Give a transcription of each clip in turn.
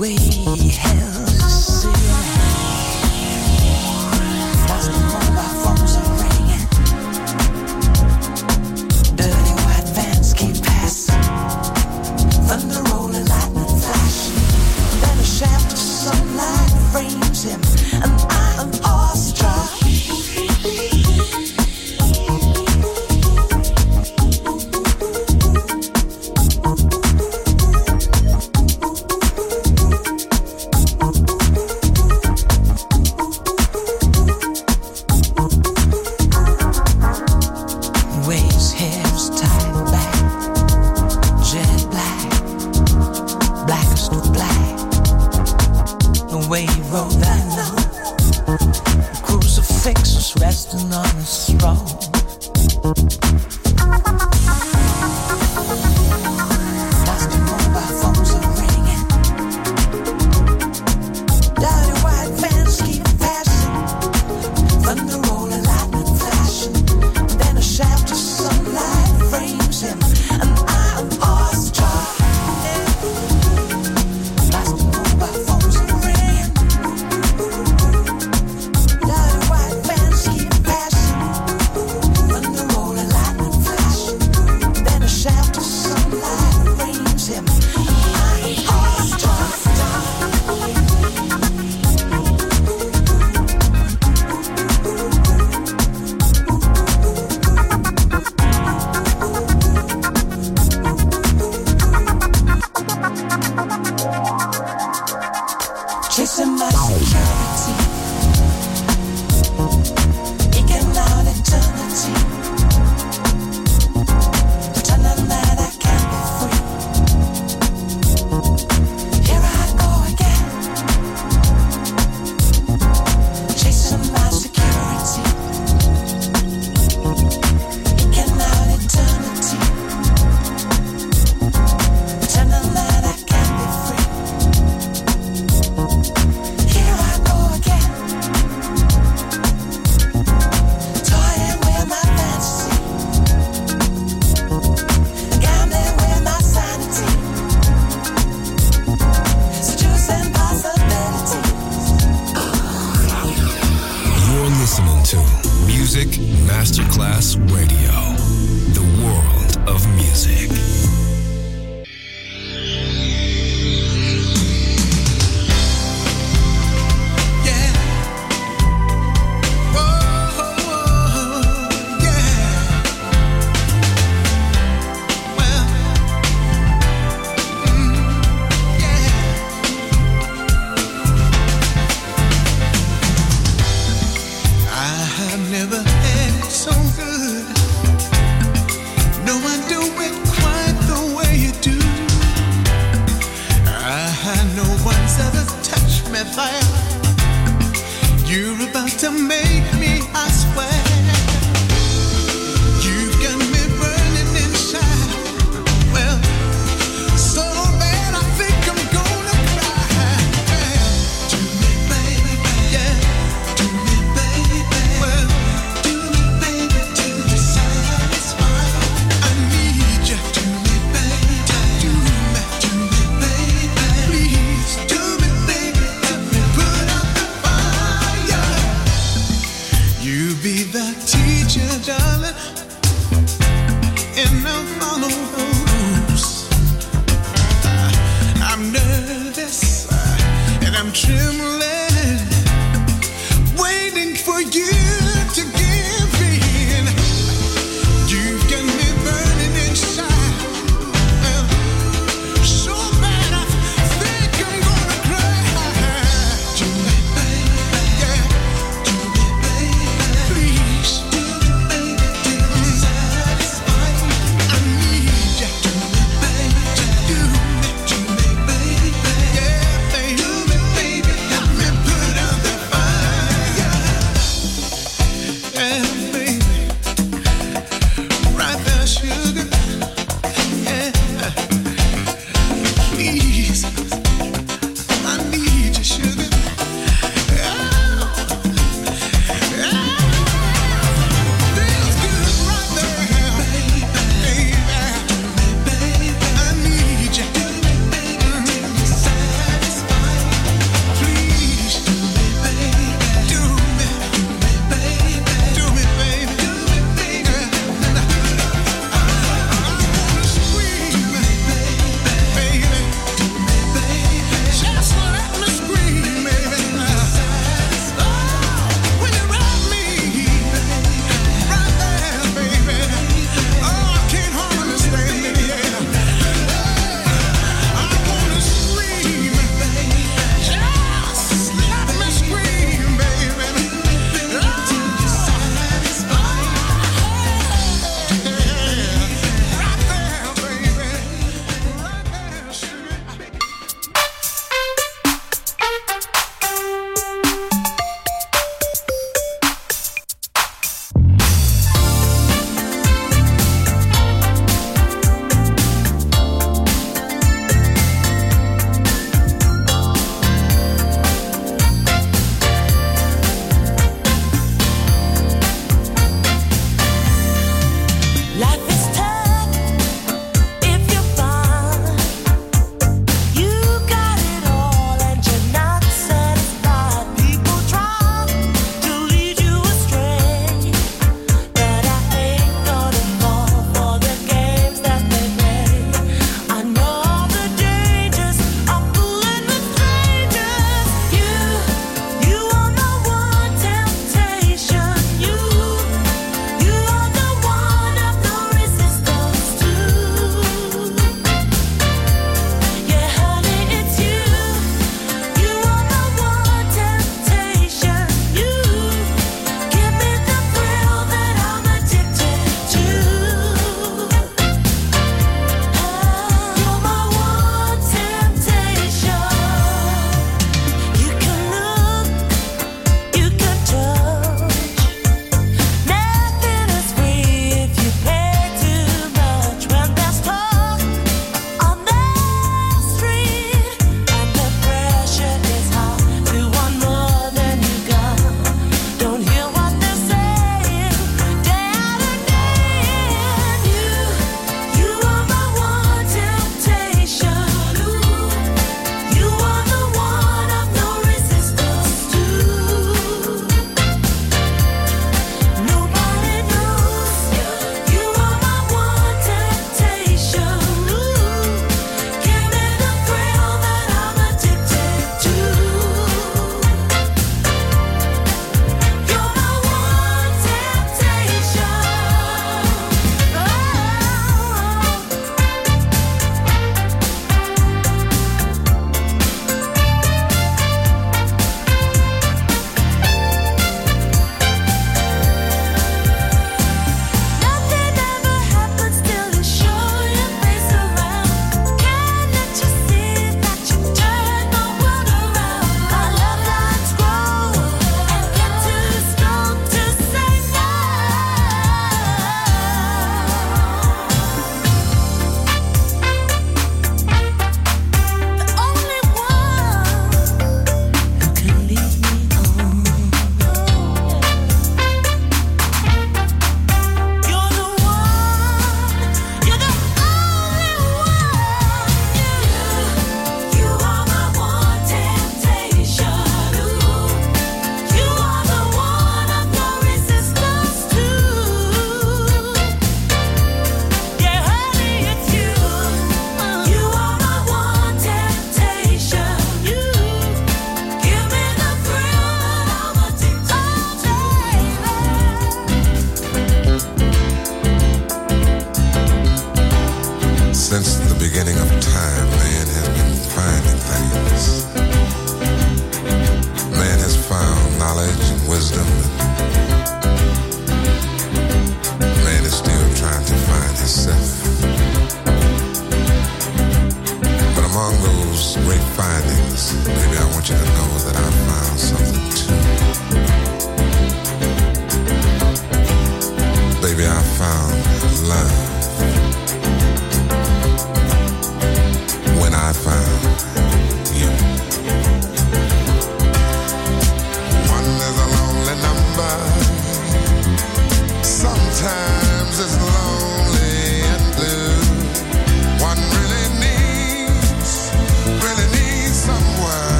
away hell. be the teacher, darling, and I'll follow the rules. I'm nervous and I'm trembling.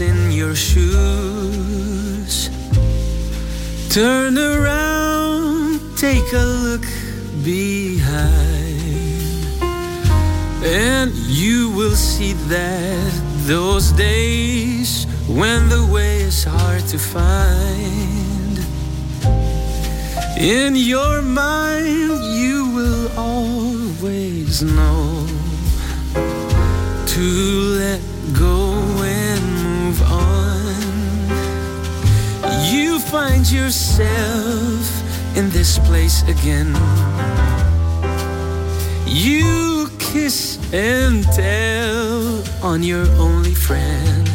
In your shoes, and tell on your only friend.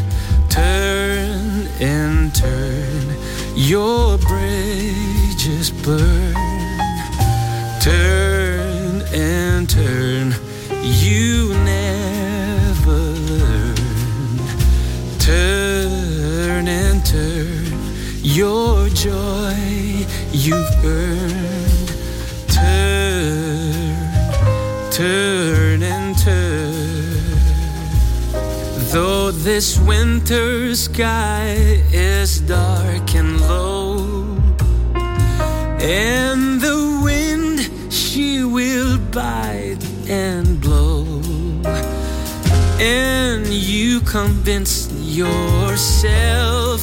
Turn and turn, your bridges burn. Turn and turn, you never learn. Turn and turn, your joy you've earned. Turn, turn this winter sky is dark and low, and the wind she will bite and blow, and you convince yourself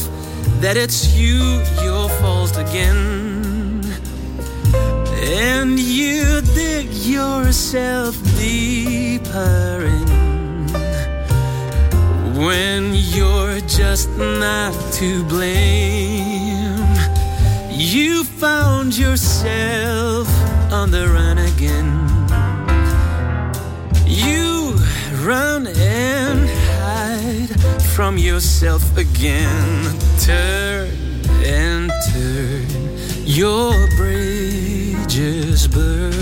that it's you your fault again, and you dig yourself deeper when you're just not to blame. You found yourself on the run again. You run and hide from yourself again. Turn and turn, your bridges burn.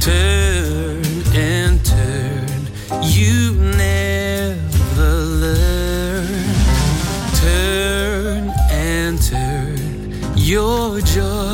Turn and turn, you your joy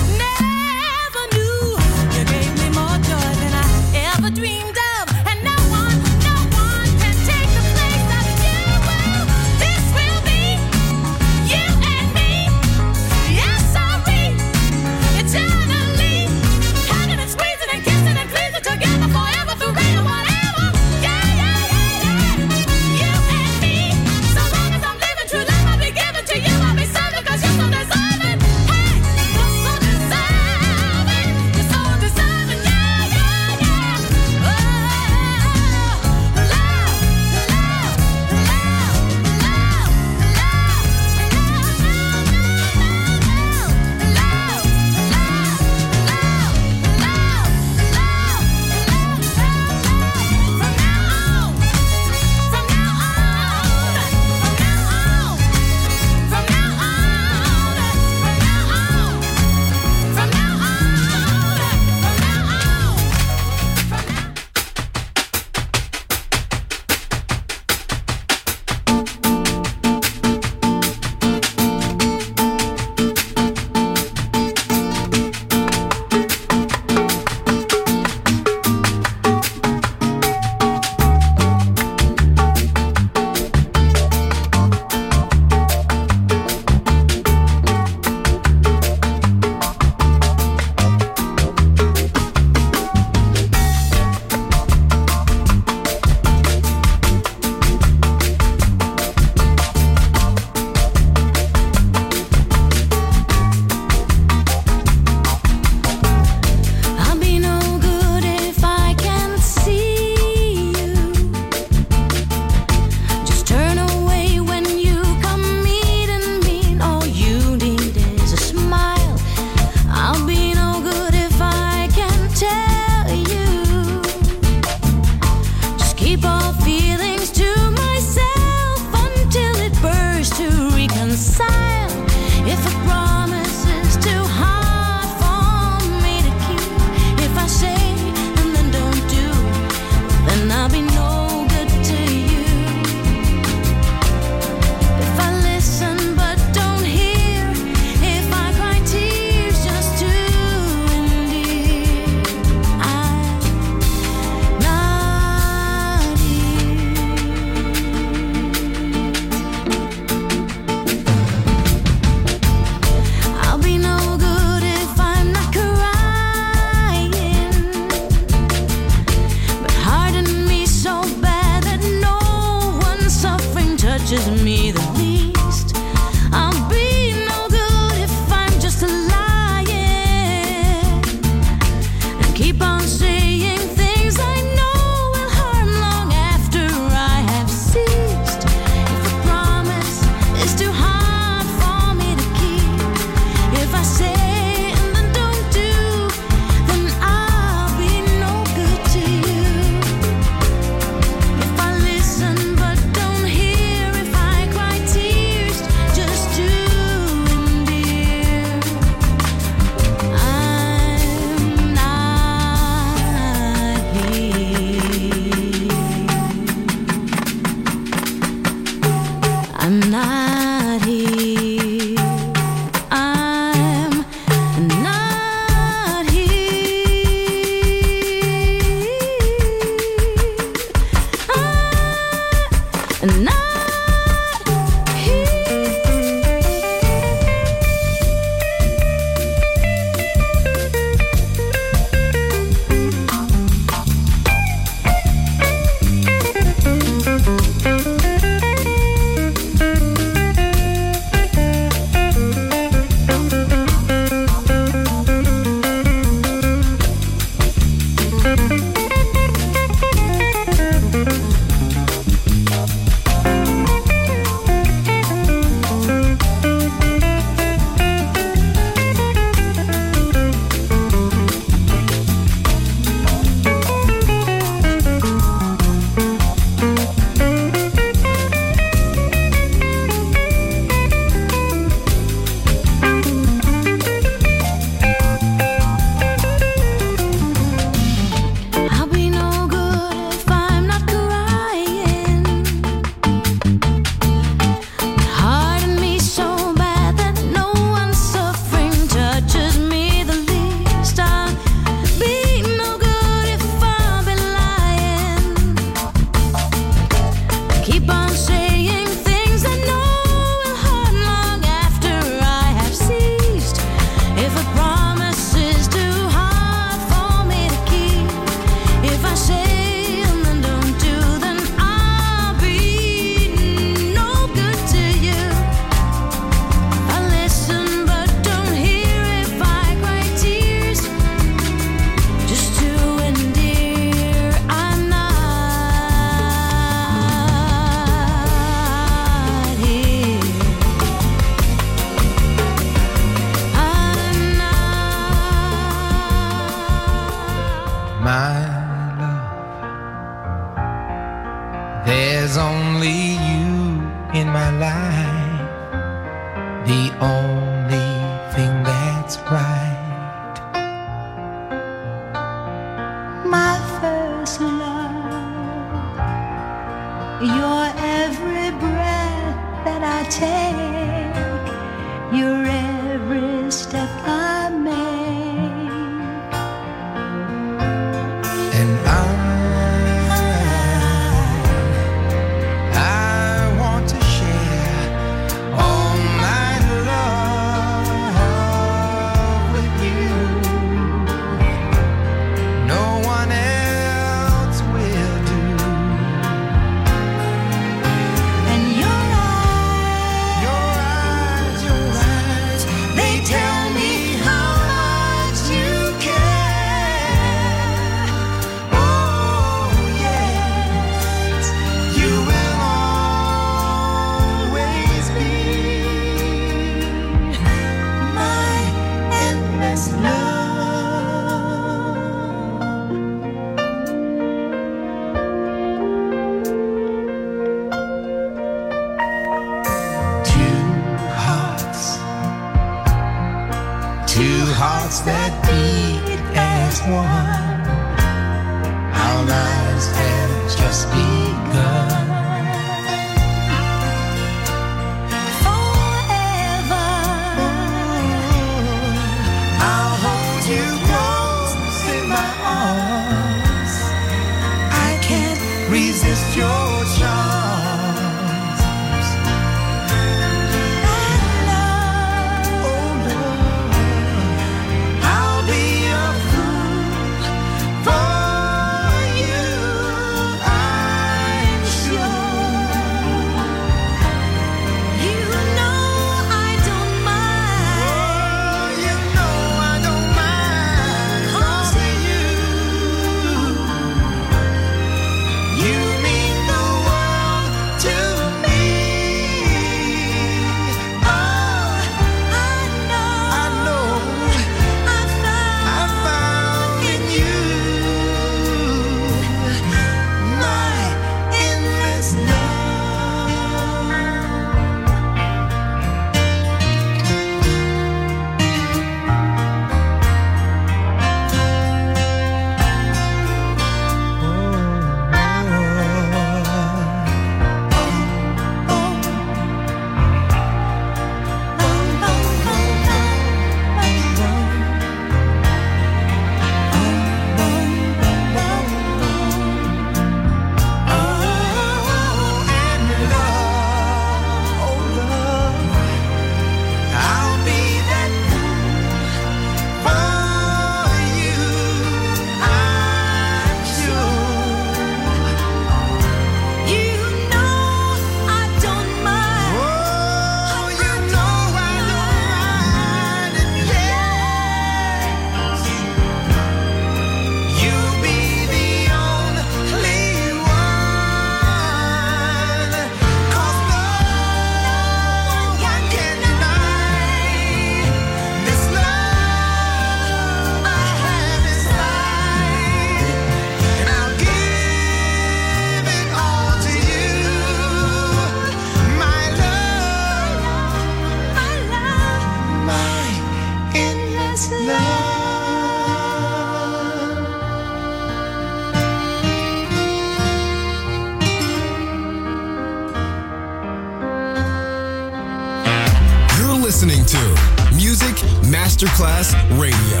Radio,